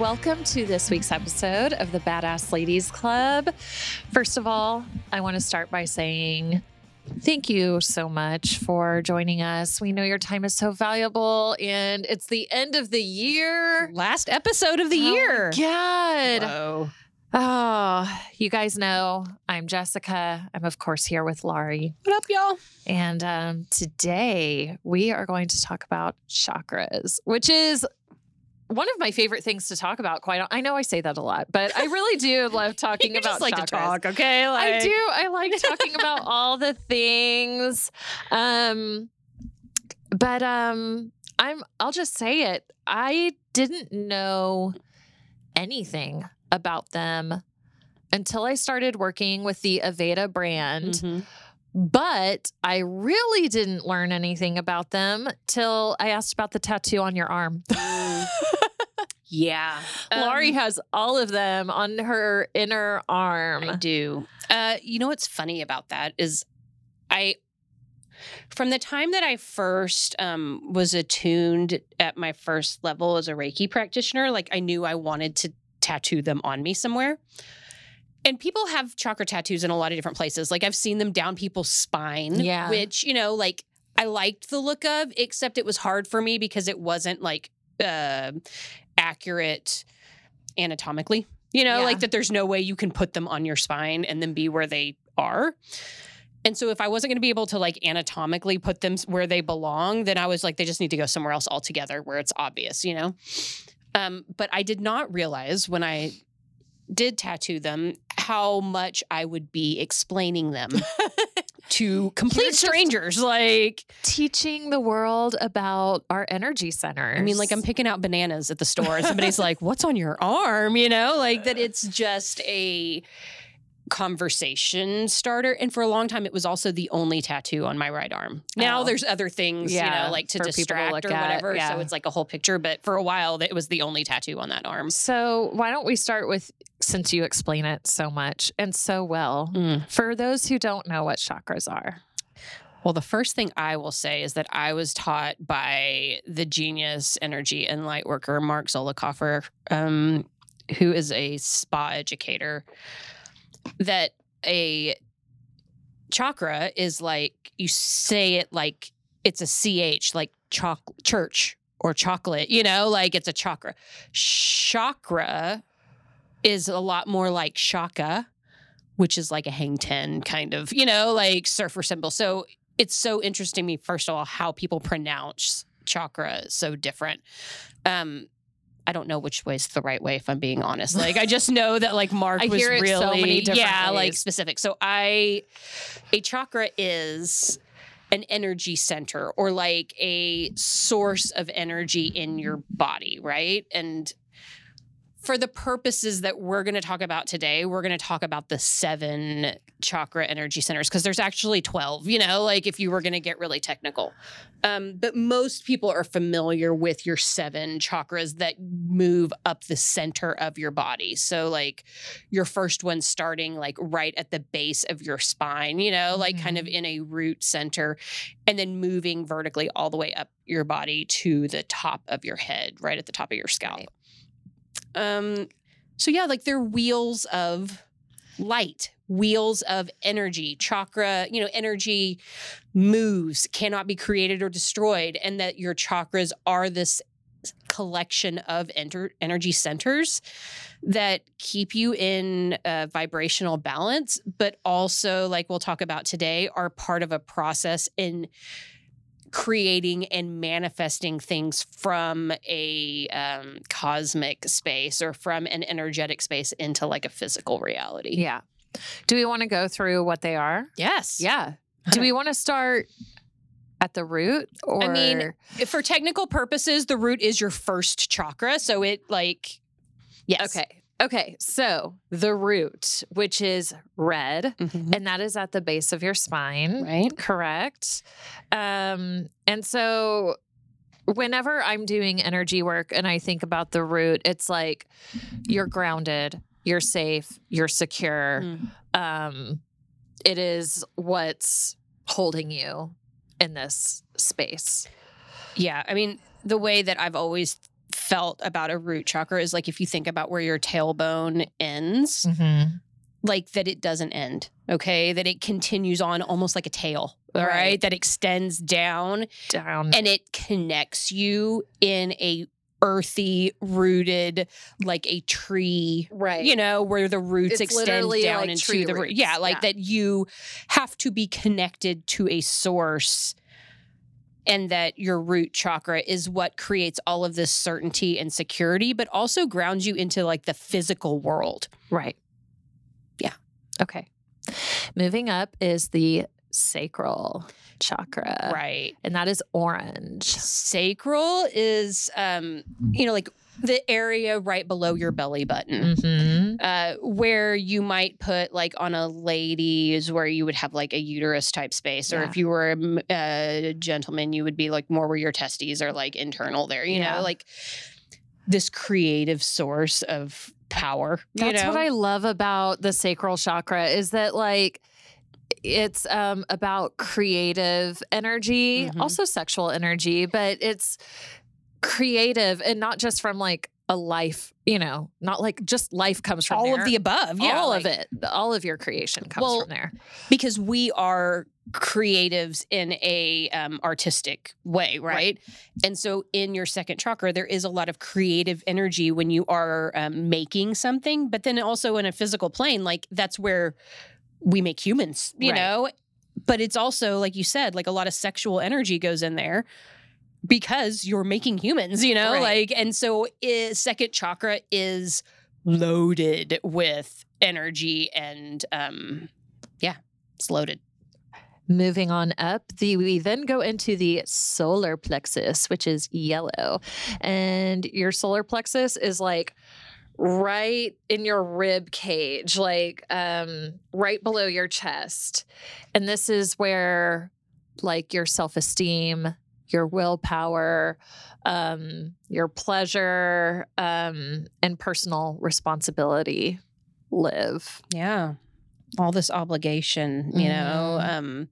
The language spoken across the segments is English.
Welcome to this week's episode of the Badass Ladies Club. First of all, I want to start by saying thank you so much for joining us. We know your time is so valuable and it's the end of the year. Last episode of the Oh year. God. Whoa. Oh, you guys know I'm Jessica. I'm, of course, here with Laurie. What up, y'all? And um, today we are going to talk about chakras, which is one of my favorite things to talk about. Quite, I know I say that a lot, but I really do love talking about just like chakras. to talk, okay? I do. I like talking about all the things. Um, but um, I'm. I'll just say it. I didn't know anything about them until I started working with the Aveda brand. Mhm. But I really didn't learn anything about them till I asked about the tattoo on your arm. Yeah. Laurie Um, has all of them on her inner arm. I do. Uh, you know what's funny about that is I from the time that I first um, was attuned at my first level as a Reiki practitioner, like I knew I wanted to tattoo them on me somewhere. And people have chakra tattoos in a lot of different places. Like I've seen them down people's spine, Yeah. which, you know, like I liked the look of, except it was hard for me because it wasn't like uh, accurate anatomically. You know, Yeah. like that there's no way you can put them on your spine and then be where they are. And so if I wasn't going to be able to like anatomically put them where they belong, then I was like, they just need to go somewhere else altogether where it's obvious, you know? Um, but I did not realize when I did tattoo them how much I would be explaining them to complete strangers. Like, Teaching the world about our energy centers. I mean, like I'm picking out bananas at the store. and Somebody's like, "What's on your arm?" You know, like that. It's just a conversation starter. And for a long time, it was also the only tattoo on my right arm. Now Oh. there's other things, Yeah, you know, like to to distract look or at, whatever. yeah. So it's like a whole picture. But for a while, it was the only tattoo on that arm. So, why don't we start with since you explain it so much and so well, Mm. for those who don't know what chakras are? Well, the first thing I will say is that I was taught by the genius energy and light worker Mark Zolikoffer, um, who is a spa educator, that a chakra is like you say it like it's a ch, like choc church or chocolate, you know, like it's a chakra. Chakra is a lot more like shaka, which is like a hang ten kind of, you know, like surfer symbol. So it's so interesting to me, first of all, how people pronounce chakra so different. Um, I don't know which way's the right way, if I'm being honest. Like, I just know that like Mark I was hear it really, so many different yeah, like specific. So I, a chakra is an energy center or like a source of energy in your body, right? And for the purposes that we're going to talk about today, we're going to talk about the seven chakra energy centers because there's actually 12, you know, like if you were going to get really technical. Um, but most people are familiar with your seven chakras that move up the center of your body. So, like your first one starting like right at the base of your spine, you know, like kind of in a root center, and then moving vertically all the way up your body to the top of your head, right at the top of your scalp. Right. Um, so yeah, like they're wheels of light, wheels of energy, chakra, you know, energy moves, cannot be created or destroyed, and that your chakras are this collection of enter- energy centers that keep you in vibrational balance, but also, like we'll talk about today, are part of a process in creating and manifesting things from a um, cosmic space or from an energetic space into like a physical reality. Yeah. Do we want to go through what they are? Yes. Yeah. Do we want to start at the root or I mean, For technical purposes, the root is your first chakra. So it like Yes. Okay. Okay. So the root, which is red, Mhm. and that is at the base of your spine. Right. Correct. Um, and so whenever I'm doing energy work and I think about the root, it's like you're grounded, you're safe, you're secure. Mm. Um, it is what's holding you in this space. Yeah. I mean, the way that I've always felt about a root chakra is like if you think about where your tailbone ends, Mm-hmm. like that it doesn't end. Okay. That it continues on almost like a tail. All right. Right. That extends down Down. and it connects you in a earthy, rooted, like a tree right. you know, where the roots It's extend down like into the root. Yeah, like Yeah. that you have to be connected to a source and that your root chakra is what creates all of this certainty and security, but also grounds you into like the physical world. Right. Yeah. Okay. Moving up is the sacral chakra. right. And that is orange. Sacral is um, you know, like the area right below your belly button. Mm-hmm. uh, where you might put like on a lady is where you would have like a uterus type space, or Yeah. if you were a gentleman, you would be like more where your testes are like internal there. You Yeah. know, like this creative source of power. you That's know? what I love about the sacral chakra is that like it's um about creative energy, Mhm. also sexual energy, but it's creative and not just from like a life, you know, not like just life comes from all there. of the above. Yeah, all of it. All of your creation comes Well, from there. because we are creatives in a um, artistic way right? Right. and so in your second chakra there is a lot of creative energy when you are um, making something but then also in a physical plane like that's where we make humans you Right. know but it's also like you said like a lot of sexual energy goes in there because you're making humans you know Right. like and so i second chakra is loaded with energy and um yeah it's loaded Moving on up, the we then go into the solar plexus, which is yellow. And your solar plexus is like right in your rib cage, like um right below your chest. And this is where like your self-esteem, your willpower, um, your pleasure, um, and personal responsibility live. Yeah. All this obligation, you know. Mhm. Um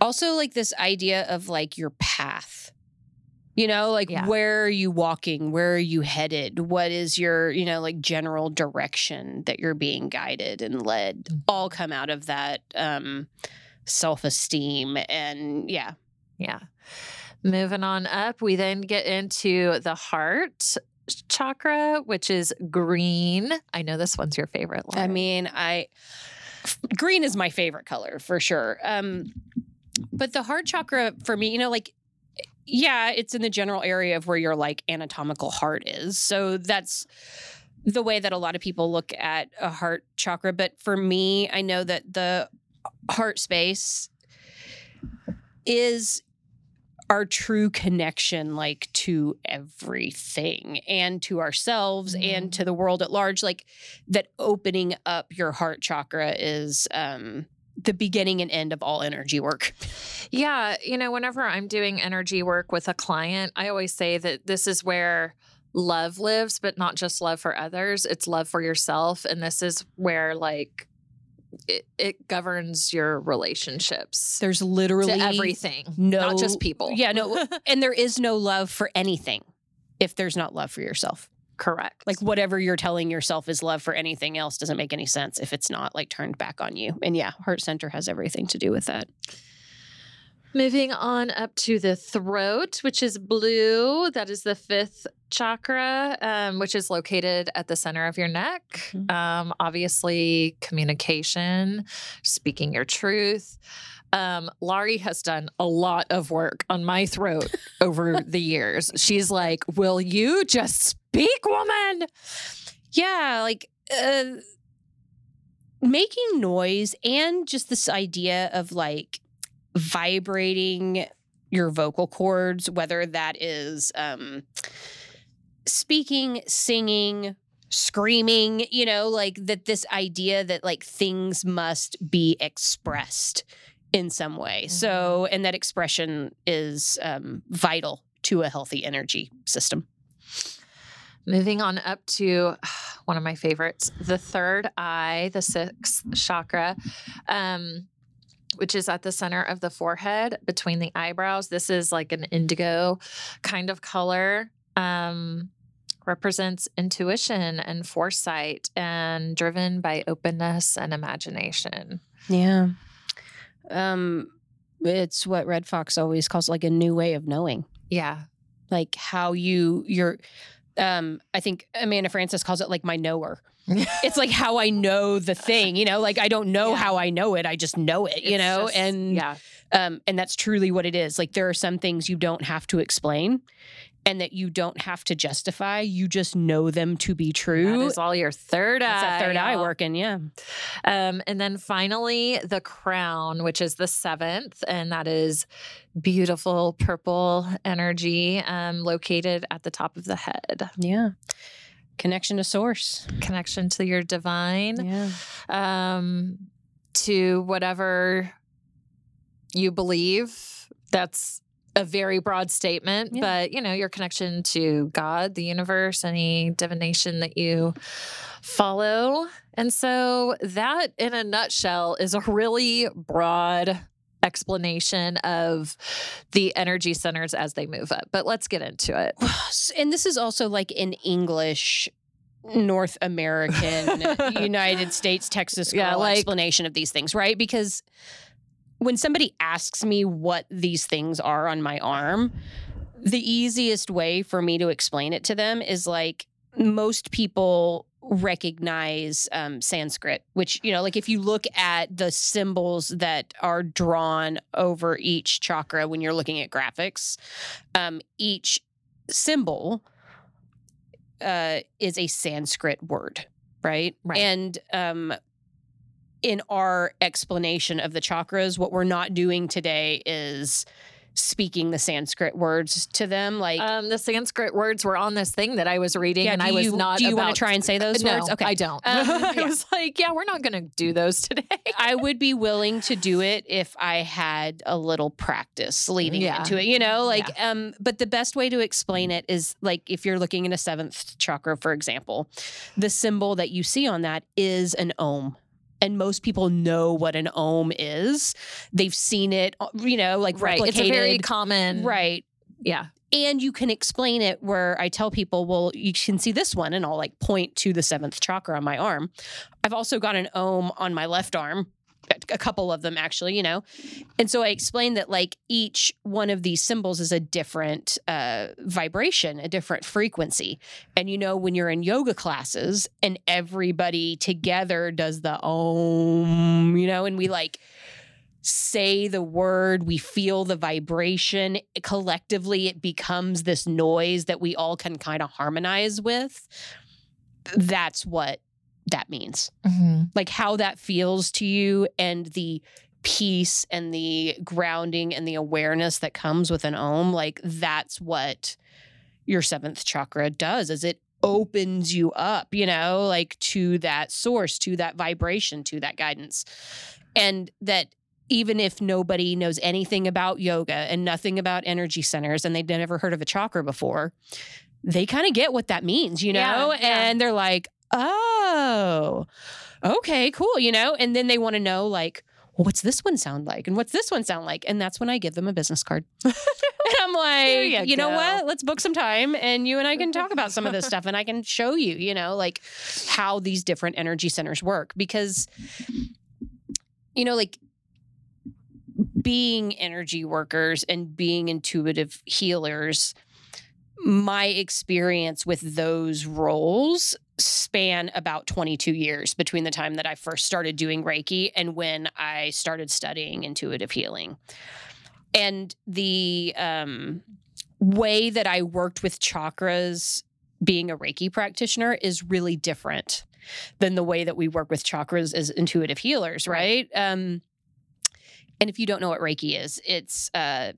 also like this idea of like your path. You know, like Yeah. where are you walking? Where are you headed? What is your, you know, like general direction that you're being guided and led? Mm. All come out of that um self-esteem and yeah. Yeah. Moving on up, we then get into the heart chakra, which is green. I know this one's your favorite. I mean, I green is my favorite color for sure. Um, but the heart chakra for me, you know, like yeah, it's in the general area of where your like anatomical heart is. So that's the way that a lot of people look at a heart chakra. But for me, I know that the heart space is our true connection like to everything and to ourselves and Mhm. to the world at large like that opening up your heart chakra is um the beginning and end of all energy work yeah, you know, whenever I'm doing energy work with a client, I always say that this is where love lives, but not just love for others, it's love for yourself. And this is where, like, it, it governs your relationships there's literally to everything, no not just people. yeah no and there is no love for anything if there's not love for yourself correct. like whatever you're telling yourself is love for anything else doesn't make any sense if it's not like turned back on you and yeah heart center has everything to do with that Moving on up to the throat, which is blue. That is the fifth chakra, um, which is located at the center of your neck. Mhm. Um, obviously, communication, speaking your truth. Um, Laurie has done a lot of work on my throat over the years. She's like, Will you just speak, woman? yeah like uh making noise and just this idea of like vibrating your vocal cords whether that is um speaking, singing, screaming, you know, like that this idea that like things must be expressed in some way. So, and that expression is um, vital to a healthy energy system. Moving on up to one of my favorites, the third eye, the sixth chakra, um, which is at the center of the forehead between the eyebrows. This is like an indigo kind of color. Um, represents intuition and foresight and driven by openness and imagination. Yeah. Um, it's what Red Fox always calls like a new way of knowing. Yeah. Like how you you're um I think Amanda Frances calls it like my knower. it's like how I know the thing, you know, like I don't know Yeah. how I know it, I just know it, you It's know, just- and yeah. um and that's truly what it is. Like there are some things you don't have to explain and that you don't have to justify, you just know them to be true. is all your third eye. that third eye working, yeah. Um, and then finally, the crown, which is the seventh, and that is beautiful purple energy um, located at the top of the head. Yeah. Connection to source. Connection to your divine, Yeah. um, to whatever you believe. That's a very broad statement, Yeah. but you know, your connection to God, the universe, any divination that you follow. And so that in a nutshell is a really broad explanation of the energy centers as they move up. But let's get into it. and this is also like in English North American United States Texas Yeah, like- explanation of these things, right? Because when somebody asks me what these things are on my arm, the easiest way for me to explain it to them is like most people recognize um, Sanskrit, which, you know, like if you look at the symbols that are drawn over each chakra when you're looking at graphics, um, each symbol uh, is a Sanskrit word, right? Right. And um, in our explanation of the chakras, what we're not doing today is speaking the Sanskrit words to them. Like, Um, the Sanskrit words were on this thing that I was reading, yeah, and I was you, not. Do you about, want to try and say those no, words? Okay. I don't. Um, I was like, yeah, we're not going to do those today. I would be willing to do it if I had a little practice leading Yeah. into it, you know, like um but the best way to explain it is like if you're looking at a seventh chakra for example, the symbol that you see on that is an om. And most people know what an om is. They've seen it, uh, you know, like right. replicated. It's a very common. right. Yeah. And you can explain it where I tell people, well, you can see this one, and I'll like point to the seventh chakra on my arm. I've also got an om on my left arm, a- couple of them actually, you know. And so I explained that like each one of these symbols is a different uh, vibration, a different frequency. And you know, when you're in yoga classes and everybody together does the om, you know, and we like say the word, we feel the vibration. Collectively, it becomes this noise that we all can kind of harmonize with. That's what that means. Mm-hmm. Like how that feels to you and the peace and the grounding and the awareness that comes with an om. Like that's what your seventh chakra does is it opens you up, you know, like to that source, to that vibration, to that guidance. And that even if nobody knows anything about yoga and nothing about energy centers and they've never heard of a chakra before, they kind of get what that means, you Yeah, know? yeah. And they're like, oh, okay, cool, you know? And then they want to know, like, well, what's this one sound like? And what's this one sound like? And that's when I give them a business card. and I'm like, you you, know what? Let's book some time and you and I can talk about some of this stuff and I can show you, you know, like how these different energy centers work. Because, you know, like being energy workers and being intuitive healers, my experience with those roles span about 22 years between the time that I first started doing Reiki and when I started studying intuitive healing. And the um, way that I worked with chakras being a Reiki practitioner is really different than the way that we work with chakras as intuitive healers, right? Um, and if you don't know what Reiki is, it's uh,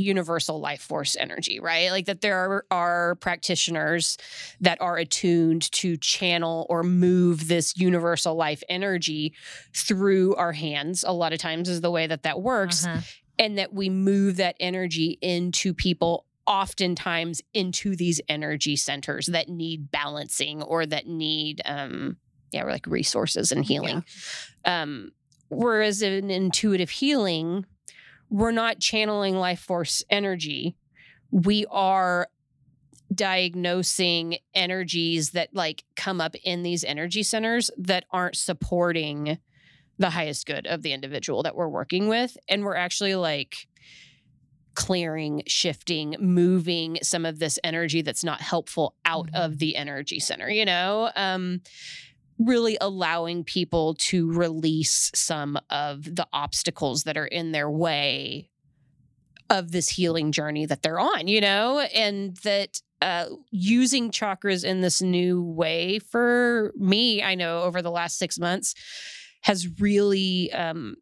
universal life force energy, right? Like that there are, are practitioners that are attuned to channel or move this universal life energy through our hands. A lot of times is the way that that works. Uh-huh. And that we move that energy into people oftentimes into these energy centers that need balancing or that need um yeah like resources and healing um whereas in intuitive healing we're not channeling life force energy we are diagnosing energies that like come up in these energy centers that aren't supporting the highest good of the individual that we're working with and we're actually like clearing, shifting, moving some of this energy that's not helpful out Mhm. of the energy center, you know? Um, really allowing people to release some of the obstacles that are in their way of this healing journey that they're on, you know? And that uh, using chakras in this new way for me, I know over the last six months has really um,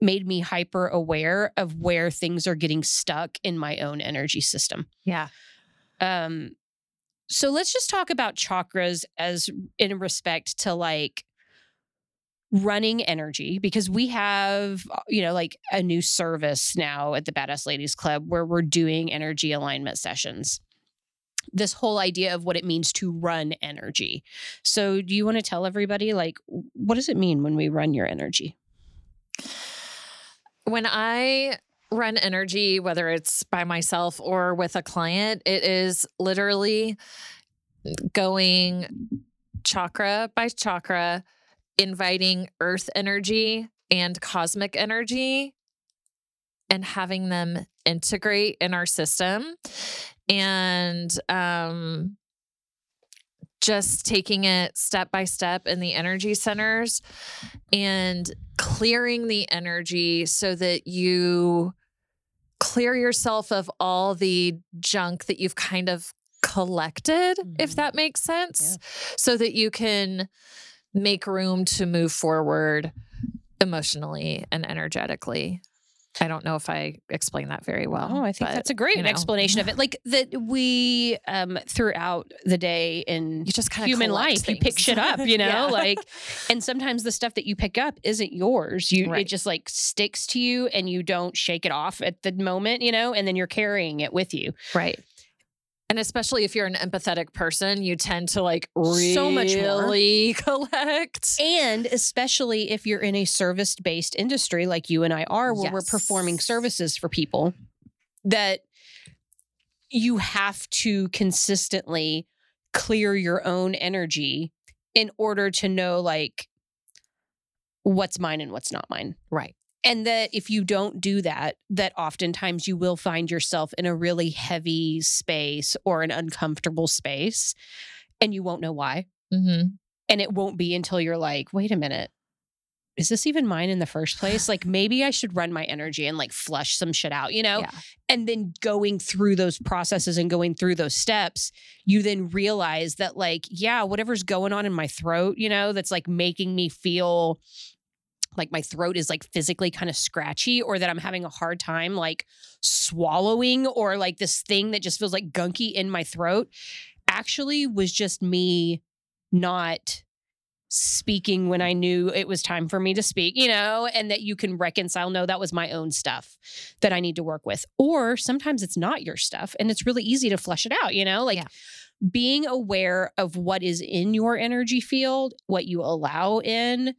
made me hyper aware of where things are getting stuck in my own energy system. Yeah. Um, so let's just talk about chakras as in respect to like running energy because we have uh, you know like a new service now at the badass ladies club where we're doing energy alignment sessions. This whole idea of what it means to run energy. So do you want to tell everybody like what does it mean when we run your energy? When I run energy, whether it's by myself or with a client, it is literally going chakra by chakra, inviting earth energy and cosmic energy and having them integrate in our system. And um just taking it step by step in the energy centers and clearing the energy so that you clear yourself of all the junk that you've kind of collected, if Mhm. that makes sense, so that you can make room to move forward emotionally and energetically. I don't know if I explained that very well. Oh, I think but, that's a great you know. explanation of it. Like that we um throughout the day in you just kind of human life, you pick shit up, you know, like and sometimes the stuff that you pick up isn't yours. You it just like sticks to you and you don't shake it off at the moment, you know, and then you're carrying it with you. Right. And especially if you're an empathetic person, you tend to like really So much more. collect. And especially if you're in a service based industry like you and I are, where we're performing services for people, that you have to consistently clear your own energy in order to know like what's mine and what's not mine. Right. And that if you don't do that, that oftentimes you will find yourself in a really heavy space or an uncomfortable space and you won't know why. Mm-hmm. And it won't be until you're like, wait a minute, is this even mine in the first place? Like maybe I should run my energy and like flush some shit out, you know? Yeah. And then going through those processes and going through those steps, you then realize that, like, yeah, whatever's going on in my throat, you know, that's like making me feel like my throat is like physically kind of scratchy or that I'm having a hard time like swallowing or like this thing that just feels like gunky in my throat actually was just me not speaking when I knew it was time for me to speak, you know, and that you can reconcile, no, that was my own stuff that I need to work with. Or sometimes it's not your stuff and it's really easy to flush it out, you know, like Yeah. being aware of what is in your energy field, what you allow in.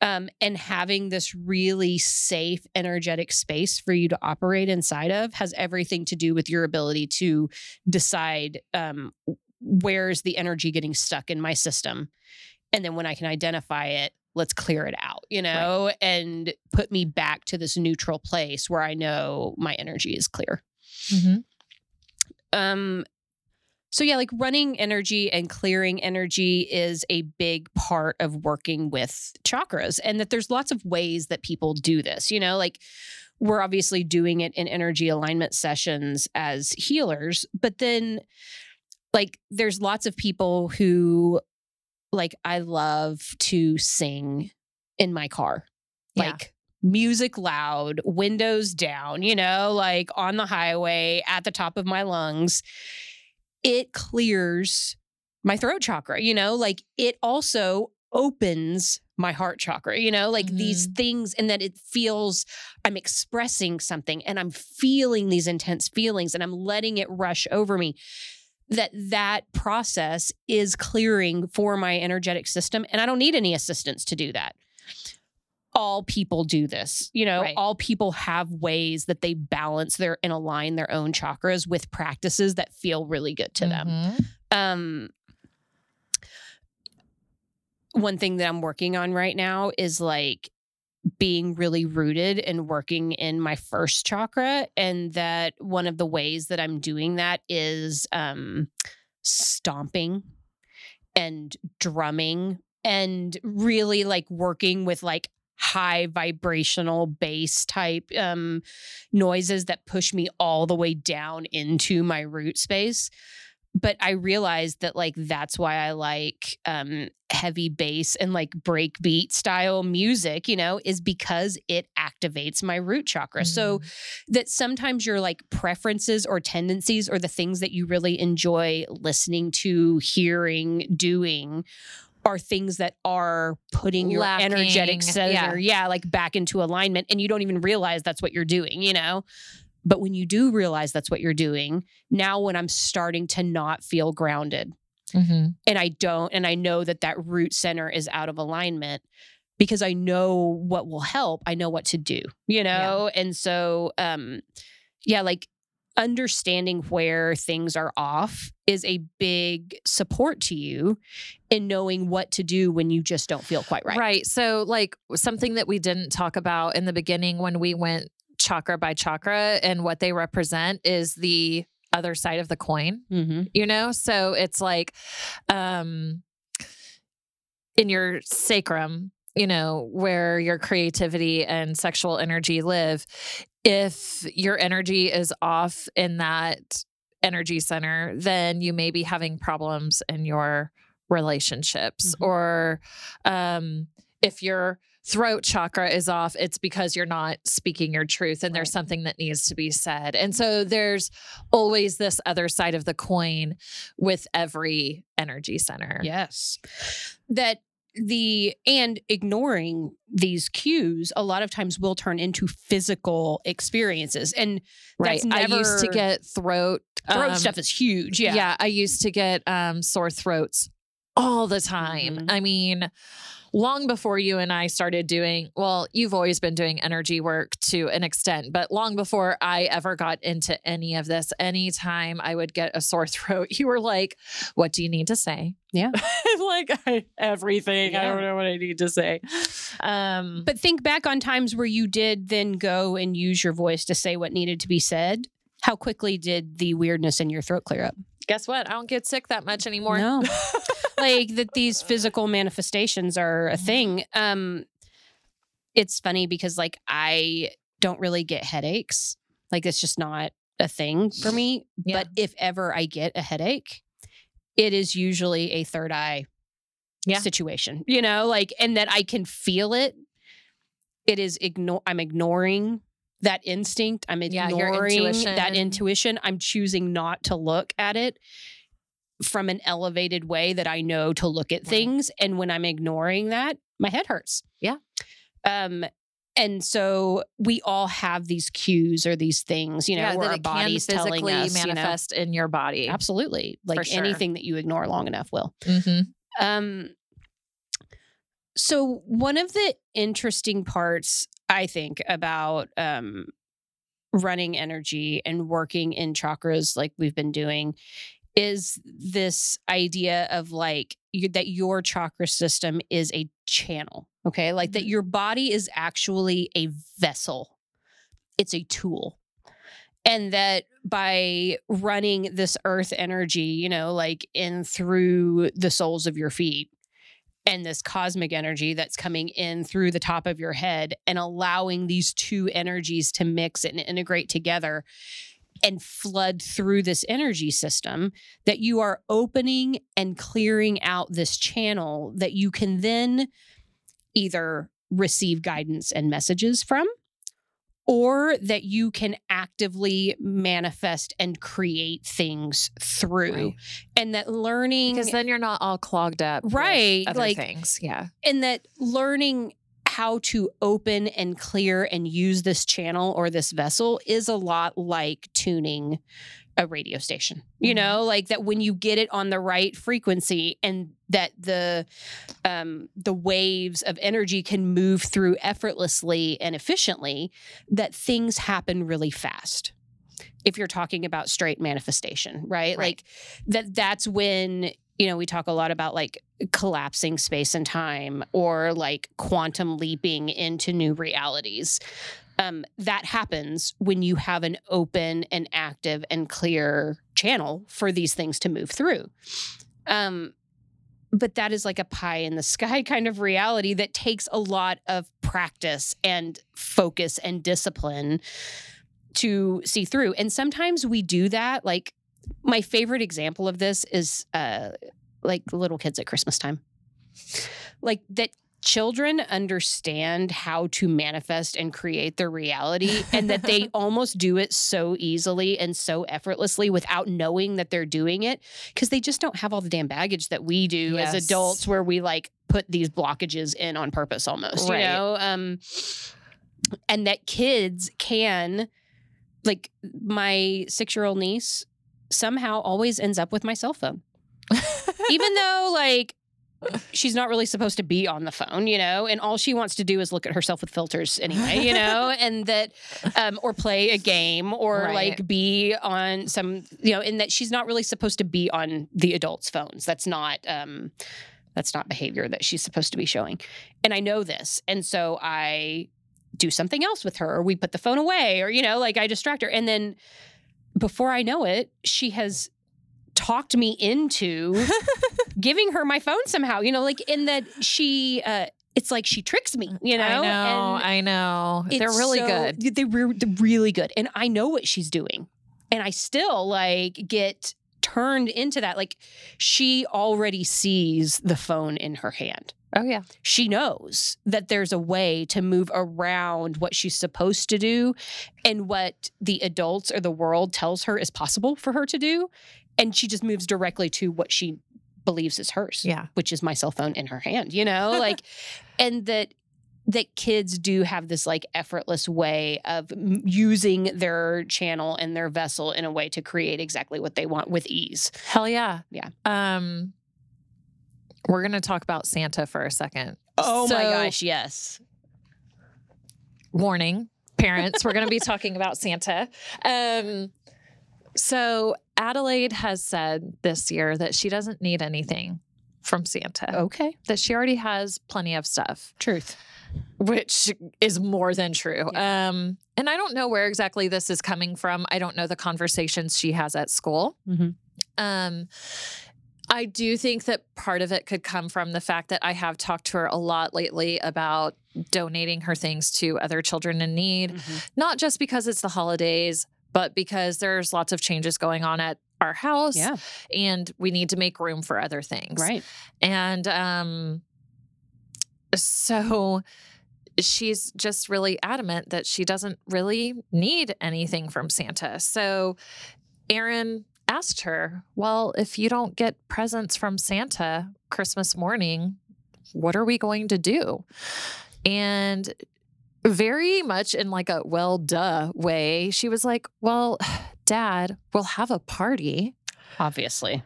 Um, and having this really safe, energetic space for you to operate inside of has everything to do with your ability to decide um, where's the energy getting stuck in my system. And then when i can identify it let's clear it out you know and put me back to this neutral place where i know my energy is clear. Mm-hmm. um so yeah like running energy and clearing energy is a big part of working with chakras and that there's lots of ways that people do this you know like we're obviously doing it in energy alignment sessions as healers but then like there's lots of people who like I love to sing in my car Yeah. like music loud, windows down, you know, like on the highway at the top of my lungs, it clears my throat chakra, you know, like it also opens my heart chakra, you know, like these mm-hmm. things, and that it feels I'm expressing something and I'm feeling these intense feelings and I'm letting it rush over me. That that process is clearing for my energetic system, and I don't need any assistance to do that. All people do this, you know. Right. All people have ways that they balance their and align their own chakras with practices that feel really good to them Mhm. um one thing that I'm working on right now is like being really rooted and working in my first chakra and that one of the ways that I'm doing that is um stomping and drumming and really like working with like high vibrational bass type um noises that push me all the way down into my root space but I realized that like that's why I like um heavy bass and like breakbeat style music, you know, is because it activates my root chakra. So that sometimes your like preferences or tendencies or the things that you really enjoy listening to, hearing, doing are things that are putting your Lacking, energetic center, yeah. yeah, like back into alignment and you don't even realize that's what you're doing, you know? But when you do realize that's what you're doing, now when I'm starting to not feel grounded Mhm. and I don't, and I know that that root center is out of alignment because I know what will help, I know what to do, you know? And so, um, yeah, like understanding where things are off is a big support to you in knowing what to do when you just don't feel quite right. Right. So, like something that we didn't talk about in the beginning when we went chakra by chakra and what they represent is the other side of the coin, Mm-hmm. you know? So, it's like um in your sacrum, you know, where your creativity and sexual energy live, if your energy is off in that energy center, then you may be having problems in your relationships. Mhm. Or um, if your throat chakra is off, it's because you're not speaking your truth and there's something that needs to be said. And so there's always this other side of the coin with every energy center. Yes. That the and ignoring these cues a lot of times will turn into physical experiences and Right. That's I used to get throat throat um, stuff is huge Yeah. yeah, I used to get um, sore throats all the time. Mhm. I mean, long before you and I started doing, well, you've always been doing energy work to an extent, but long before I ever got into any of this, anytime I would get a sore throat, you were like, What do you need to say? Yeah. Like, I, everything. I don't know what I need to say. Um, but think back on times where you did then go and use your voice to say what needed to be said how quickly did the weirdness in your throat clear up guess what? I don't get sick that much anymore. No. like that these physical manifestations are a thing. Um it's funny because like I don't really get headaches. Like it's just not a thing for me. Yeah. But if ever I get a headache, it is usually a third eye Yeah. situation. You know, like and that I can feel it. It is ignore I'm ignoring that instinct. I'm Yeah, your ignoring that intuition. intuition. I'm choosing not to look at it from an elevated way that I know to look at Right. things. And when I'm ignoring that, my head hurts. Yeah. Um, and so we all have these cues or these things, you know, yeah, where our body's telling physically us, you know, manifest in your body. absolutely, like sure. anything that you ignore long enough will. Mhm. Um, so one of the interesting parts I think about um, running energy and working in chakras like we've been doing is this idea of like you, that your chakra system is a channel okay? Like that Mhm. your body is actually a vessel. It's a tool. And that by running this earth energy you know like in through the soles of your feet and this cosmic energy that's coming in through the top of your head and allowing these two energies to mix and integrate together and flood through this energy system that you are opening and clearing out this channel that you can then either receive guidance and messages from or that you can actively manifest and create things through Right. and that learning Because then you're not all clogged up. with Right, Other like- things. Yeah. and that learning how to open and clear and use this channel or this vessel is a lot like tuning a radio station. You Mhm. know, like that when you get it on the right frequency and that the um the waves of energy can move through effortlessly and efficiently that things happen really fast. If you're talking about straight manifestation, right? Right. Like that that's when you know we talk a lot about like collapsing space and time or like quantum leaping into new realities um, that happens when you have an open and active and clear channel for these things to move through. Um, but that is like a pie in the sky kind of reality that takes a lot of practice and focus and discipline to see through. And sometimes we do that like my favorite example of this is uh like little kids at christmas time. Like that children understand how to manifest and create their reality and that they almost do it so easily and so effortlessly without knowing that they're doing it because they just don't have all the damn baggage that we do as adults where we like put these blockages in on purpose almost Right. you know? Um and that kids can like my 6-year-old niece somehow always ends up with my cell phone. Even though like she's not really supposed to be on the phone, you know, and all she wants to do is look at herself with filters anyway, you know, and that um or play a game or Right. like be on some, you know, and that she's not really supposed to be on the adults' phones. That's not um that's not behavior that she's supposed to be showing. And I know this. And so I do something else with her or we put the phone away or you know, like I distract her and then before I know it, she has talked me into giving her my phone somehow, you know, like in that she uh it's like she tricks me, you know? I know. And I know. They're really so- good. They're, re- they're really good. And I know what she's doing. And I still like get turned into that. Like she already sees the phone in her hand. Oh yeah. She knows that there's a way to move around what she's supposed to do and what the adults or the world tells her is possible for her to do. And she just moves directly to what she believes is hers Yeah. which is my cell phone in her hand you know like and that that kids do have this like effortless way of using their channel and their vessel in a way to create exactly what they want with ease Hell yeah. Yeah. Um we're gonna talk about Santa for a second. Oh So- my gosh, yes warning parents we're going to be talking about santa um so adelaide has said this year that she doesn't need anything from santa. Okay. That she already has plenty of stuff. Truth. Which is more than true. Um and i don't know where exactly this is coming from. I don't know the conversations she has at school. Mhm. um I do think that part of it could come from the fact that I have talked to her a lot lately about donating her things to other children in need, not just because it's the holidays, but because there's lots of changes going on at our house yeah and we need to make room for other things. right And um so she's just really adamant that she doesn't really need anything from Santa. So Aaron asked her, "Well, if you don't get presents from Santa Christmas morning, what are we going to do?" And very much in like a well duh way, she was like, "Well, dad, we'll have a party." obviously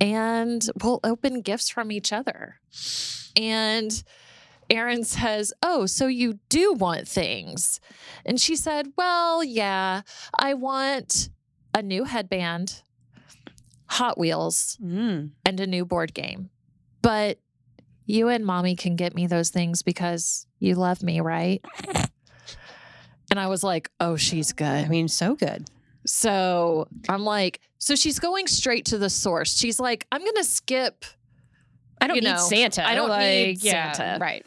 and we'll open gifts from each other. And Aaron says, Oh, so you do want things? And she said, Well, yeah, I want a new headband, Hot Wheels, mm. and a new board game. But you and mommy can get me those things because you love me, right? And I was like, Oh, she's good. i mean so good So I'm like, so she's going straight to the source. She's like, I'm going to skip, i don't You need know, santa I don't like, need yeah, Santa. right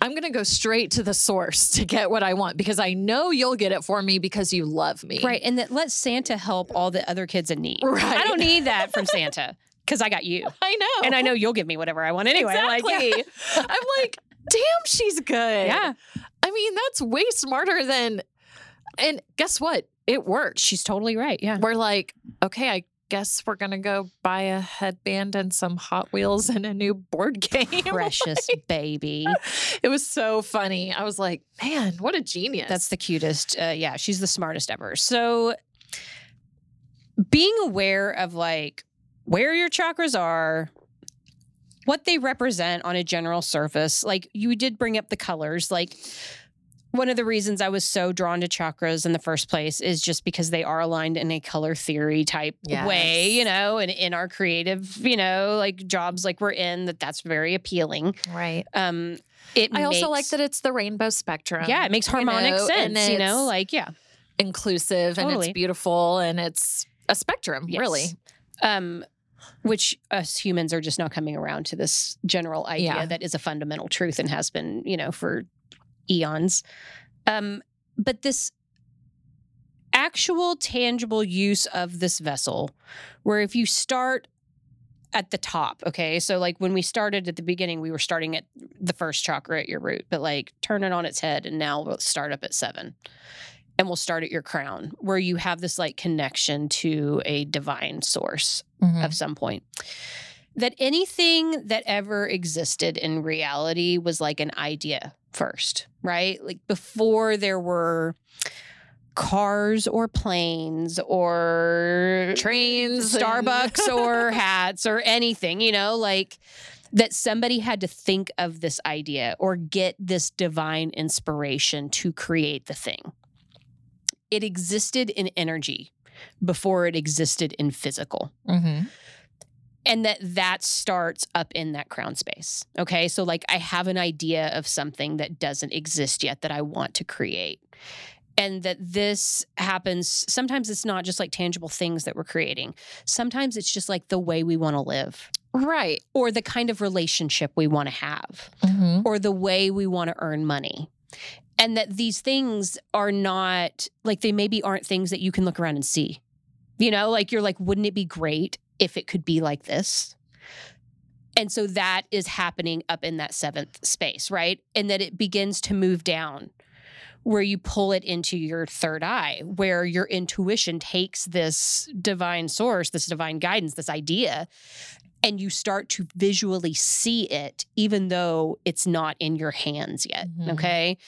I'm going to go straight to the source to get what I want because I know you'll get it for me because you love me. right and that let santa help all the other kids in need Right. i don't need that from santa because i got you I know. and I know you'll give me whatever I want anyway. Like, Exactly. yeah. I'm like, damn, she's good. Yeah. I mean, that's way smarter than. And guess what? It worked. She's totally right. Yeah. We're like, okay, I guess we're gonna go buy a headband and some Hot Wheels and a new board game. Precious baby. it was so funny. I was like, man, what a genius. That's the cutest. Uh, yeah, she's the smartest ever. So being aware of like where your chakras are, what they represent on a general surface, like you did bring up the colors, like one of the reasons I was so drawn to chakras in the first place is just because they are aligned in a color theory type way, you know, and in our creative, you know, like jobs like we're in, that that's very appealing. right. Um, it I also like that it's the rainbow spectrum. Yeah, it makes you harmonic know, and sense, you know, like yeah. inclusive and it's beautiful and it's a spectrum, Yes. really. um which us humans are just now coming around to this general idea Yeah. that is a fundamental truth and has been you know for eons um but this actual tangible use of this vessel where if you start at the top okay so like when we started at the beginning we were starting at the first chakra at your root but like turn it on its head and now we'll start up at seven and we'll start at your crown where you have this like connection to a divine source Mm-hmm. of some point. That anything that ever existed in reality was like an idea first, right? Like before there were cars or planes or Trains, and- Starbucks or hats or anything, you know, like that somebody had to think of this idea or get this divine inspiration to create the thing. It existed in energy before it existed in physical Mhm. and that that starts up in that crown space okay so like i have an idea of something that doesn't exist yet that i want to create and that this happens sometimes it's not just like tangible things that we're creating sometimes it's just like the way we want to live Right. or the kind of relationship we want to have Mhm. or the way we want to earn money. And that these things are not like they maybe aren't things that you can look around and see. You know, like you're like, wouldn't it be great if it could be like this? And so that is happening up in that seventh space, right? And that it begins to move down where you pull it into your third eye, where your intuition takes this divine source, this divine guidance, this idea, and you start to visually see it, even though it's not in your hands yet. Mhm. Okay.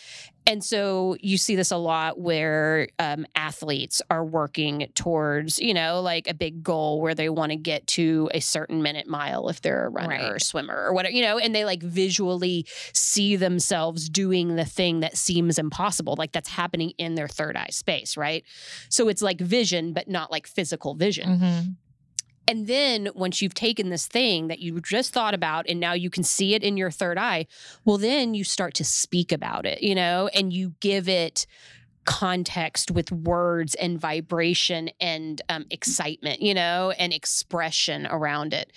And so you see this a lot where um, athletes are working towards, you know, like a big goal where they want to get to a certain minute mile if they're a runner or Right. swimmer or whatever, you know, and they like visually see themselves doing the thing that seems impossible. Like that's happening in their third eye space, right? So it's like vision, but not like physical vision. Mhm. And then once you've taken this thing that you just thought about and now you can see it in your third eye, well, then you start to speak about it, you know, and you give it context with words and vibration and um, excitement, you know, and expression around it.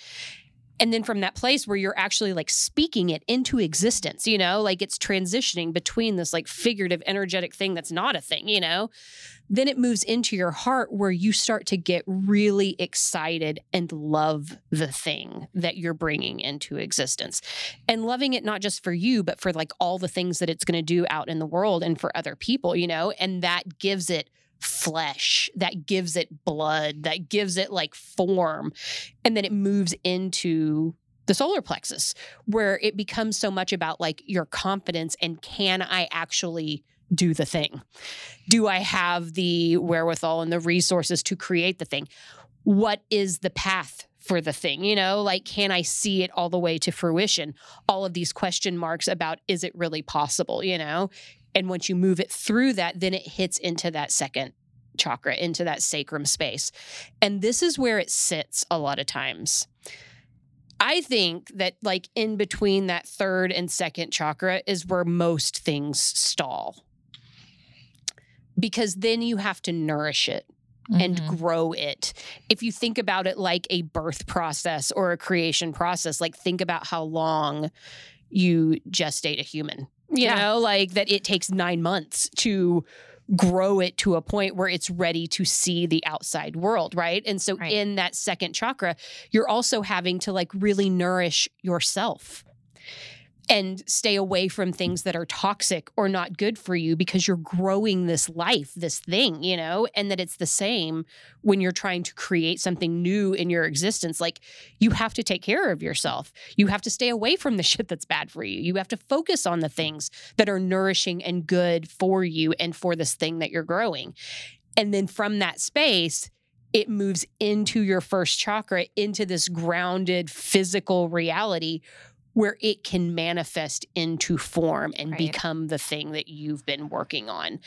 And then from that place where you're actually like speaking it into existence, you know, like it's transitioning between this like figurative, energetic thing that's not a thing, you know, then it moves into your heart where you start to get really excited and love the thing that you're bringing into existence. And loving it not just for you but for like all the things that it's going to do out in the world and for other people you know? And that gives it flesh that gives it blood that gives it like form and then it moves into the solar plexus where it becomes so much about like your confidence and can i actually do the thing do I have the wherewithal and the resources to create the thing? What is the path for the thing? You know, like, can I see it all the way to fruition? All of these question marks about is it really possible, you know? And once you move it through that, then it hits into that second chakra, into that sacrum space. And this is where it sits a lot of times. I think that, like, in between that third and second chakra is where most things stall because then you have to nourish it and Mhm. grow it. If you think about it like a birth process or a creation process, like think about how long you gestate a human. You know, like that it takes nine months to grow it to a point where it's ready to see the outside world, right? And so Right. in that second chakra, you're also having to like really nourish yourself. And stay away from things that are toxic or not good for you because you're growing this life, this thing, you know, and that it's the same when you're trying to create something new in your existence. Like you have to take care of yourself. You have to stay away from the shit that's bad for you. You have to focus on the things that are nourishing and good for you and for this thing that you're growing. And then from that space, it moves into your first chakra, into this grounded physical reality where it can manifest into form and Right. become the thing that you've been working on.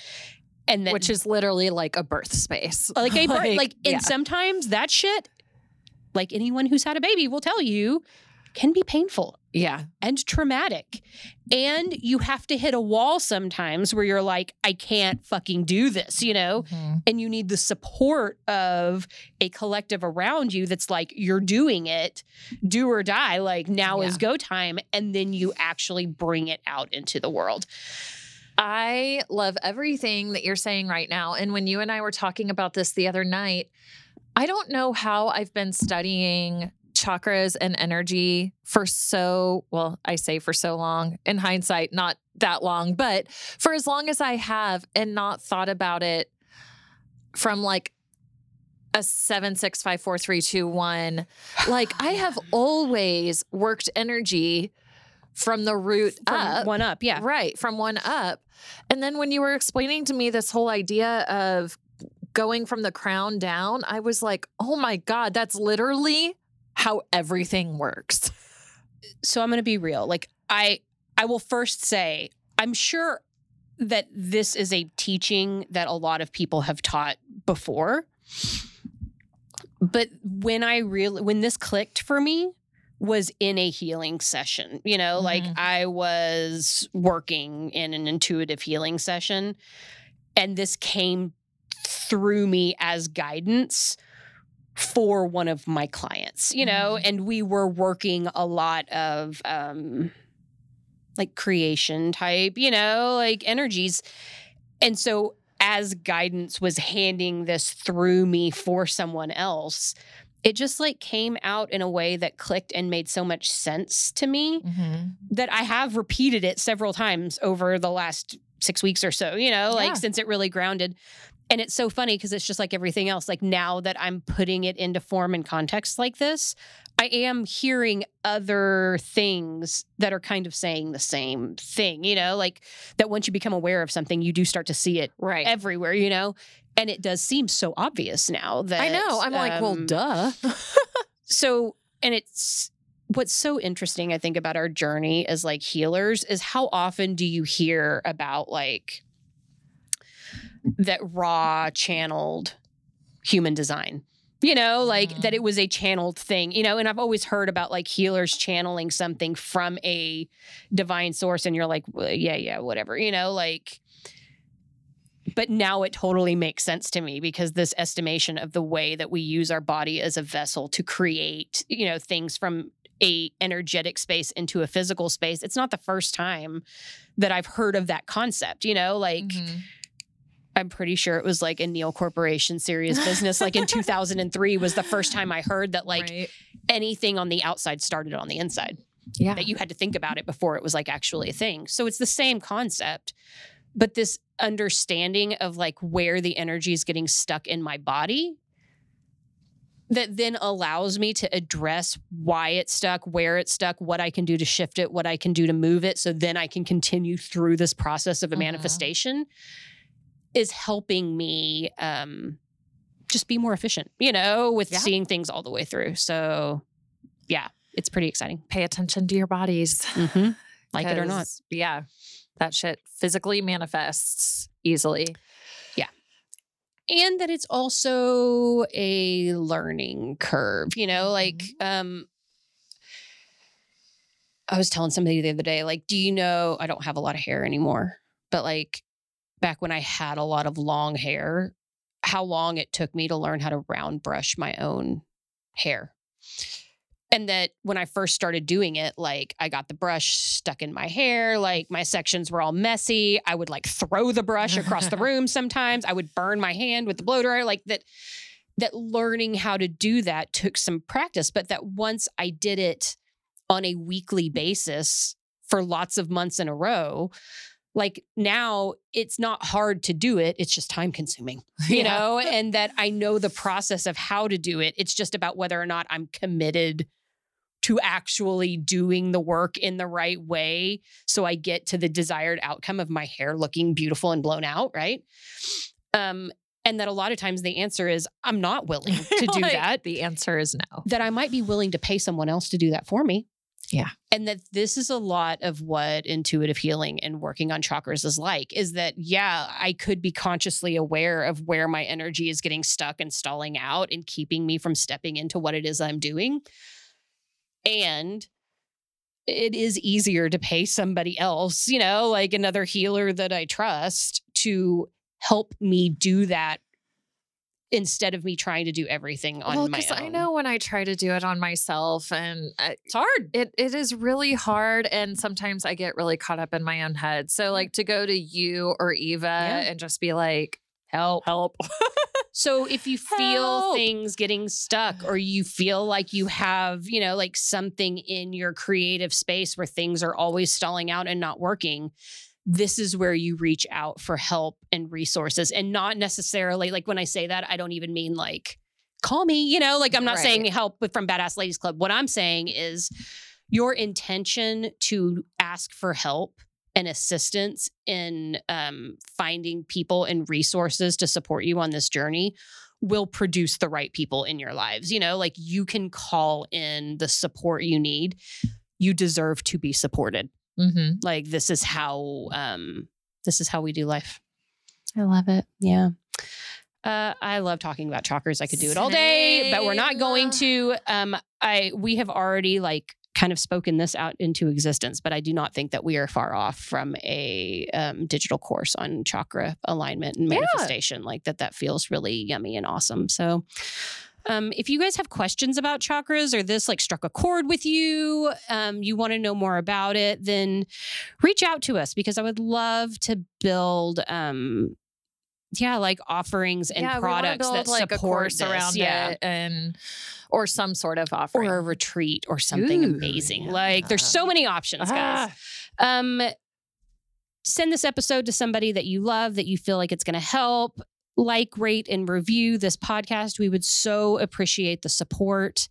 And then Which is literally like a birth space. like a birth, like, and yeah. sometimes that shit, like anyone who's had a baby will tell you, can be painful yeah. and traumatic. And you have to hit a wall sometimes where you're like, I can't fucking do this, you know? Mm-hmm. And you need the support of a collective around you that's like, you're doing it, do or die. Like, now is go time. And then you actually bring it out into the world. I love everything that you're saying right now. And when you and I were talking about this the other night, I don't know how I've been studying chakras and energy for so, well, I say for so long. In hindsight, not that long, but for as long as I have and not thought about it from like a seven, six, five, four, three, two, one. Like I have always worked energy from the root From up. one up. Yeah. Right, from one up. And then when you were explaining to me this whole idea of going from the crown down, I was like, oh my God, that's literally how everything works. so I'm going to be real. Like I I will first say I'm sure that this is a teaching that a lot of people have taught before. But when I really when this clicked for me was in a healing session. You know, like Mhm. I was working in an intuitive healing session and this came through me as guidance for one of my clients, you know, Mhm. and we were working a lot of um like creation type, you know, like energies. And so as guidance was handing this through me for someone else, it just like came out in a way that clicked and made so much sense to me that I have repeated it several times over the last six weeks or so, you know, like Yeah. since it really grounded. And it's so funny because it's just like everything else. Like now that I'm putting it into form and context like this, I am hearing other things that are kind of saying the same thing, you know, like that once you become aware of something, you do start to see it Right. everywhere, you know? And it does seem so obvious now that I know. I'm like, well, um, duh. so and it's what's so interesting i think about our journey as like healers is how often do you hear about like that Ra channeled human design you know like that Mhm. it was a channeled thing you know and i've always heard about like healers channeling something from a divine source and you're like well, yeah yeah whatever you know like but now it totally makes sense to me because this estimation of the way that we use our body as a vessel to create you know things from a energetic space into a physical space it's not the first time that i've heard of that concept you know like Mhm. I'm pretty sure it was like a neil corporation serious business like in 2003 was the first time i heard that like Right. anything on the outside started on the inside yeah. that you had to think about it before it was like actually a thing. So it's the same concept, but this understanding of like where the energy is getting stuck in my body that then allows me to address why it's stuck, where it's stuck, what I can do to shift it, what I can do to move it. So then I can continue through this process of a Mhm. manifestation is helping me um, just be more efficient, you know, with Yeah. seeing things all the way through. So yeah, it's pretty exciting. Pay attention to your bodies. Mm-hmm. Like it or not. Yeah. That shit physically manifests easily. Yeah. And that it's also a learning curve, you know, like Mm-hmm. um I was telling somebody the other day, like, do you know I don't have a lot of hair anymore, but like back when I had a lot of long hair, how long it took me to learn how to round brush my own hair. And that when I first started doing it, like I got the brush stuck in my hair, like my sections were all messy. I would like throw the brush across the room sometimes. I would burn my hand with the blow dryer, like that. That learning how to do that took some practice, but that once I did it on a weekly basis for lots of months in a row like now it's not hard to do it it's just time consuming you Yeah. know and that i know the process of how to do it it's just about whether or not i'm committed to actually doing the work in the right way so i get to the desired outcome of my hair looking beautiful and blown out right um and that a lot of times the answer is i'm not willing to do Like, that The answer is no. that i might be willing to pay someone else to do that for me Yeah. and that this is a lot of what intuitive healing and working on chakras is like is that yeah i could be consciously aware of where my energy is getting stuck and stalling out and keeping me from stepping into what it is i'm doing and it is easier to pay somebody else you know like another healer that i trust to help me do that instead of me trying to do everything on well, my own I know when I try to do it on myself, and I, it's hard it it is really hard, and sometimes I get really caught up in my own head. So, like to go to you or Eva and just be like, help "Help." So if you feel Help. things getting stuck or you feel like you have, you know, like something in your creative space where things are always stalling out and not working, this is where you reach out for help and resources and not necessarily like when I say that I don't even mean like call me, you know, like I'm not Right. saying help from Badass Ladies Club. What I'm saying is your intention to ask for help and assistance in um, finding people and resources to support you on this journey will produce the right people in your lives. You know, like you can call in the support you need. You deserve to be supported. Mm-hmm. Like this is how um, this is how we do life. I love it. Yeah. Uh, I love talking about chakras. I could do it all day, but we're not going to. Um, I we have already like kind of spoken this out into existence, but I do not think that we are far off from a um, digital course on chakra alignment and Yeah. manifestation. Like that, that feels really yummy and awesome. So. Um, if you guys have questions about chakras or this like struck a chord with you, um, you want to know more about it, then reach out to us because I would love to build um yeah, like offerings and yeah, products build, that like support a course this. around yeah. it, and or some sort of offering. Or a retreat or something Ooh, amazing. yeah. Like there's so many options, guys. Ah, Um send this episode to somebody that you love that you feel like it's going to help. Like, rate, and review this podcast. We would so appreciate the support.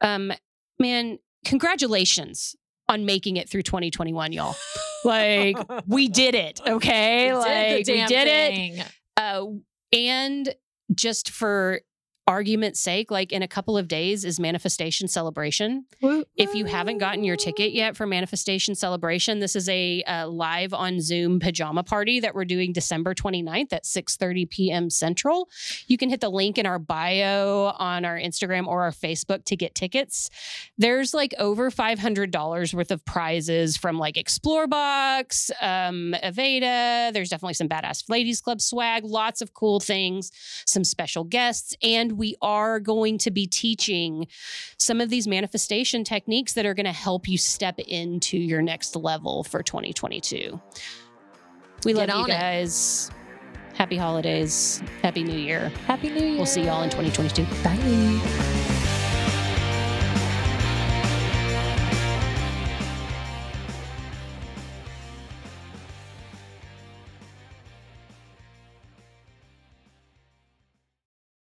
Um, man, congratulations on making it through 2021, y'all. Like, we did it. Okay. we like did we did it. Uh, and just for argument's sake, like in a couple of days is manifestation celebration. If you haven't gotten your ticket yet for manifestation celebration, this is a uh, live on Zoom pajama party that we're doing December 29th at 6:30 p.m. Central. You can hit the link in our bio on our Instagram or our Facebook to get tickets. There's like over $500 worth of prizes from like Explore Box, um, Aveda. There's definitely some badass ladies club swag, lots of cool things, some special guests, and we are going to be teaching some of these manifestation techniques that are going to help you step into your next level for 2022. We Get love you on it. guys. Happy holidays. Happy New Year. Happy New Year. We'll see y'all in 2022. Bye.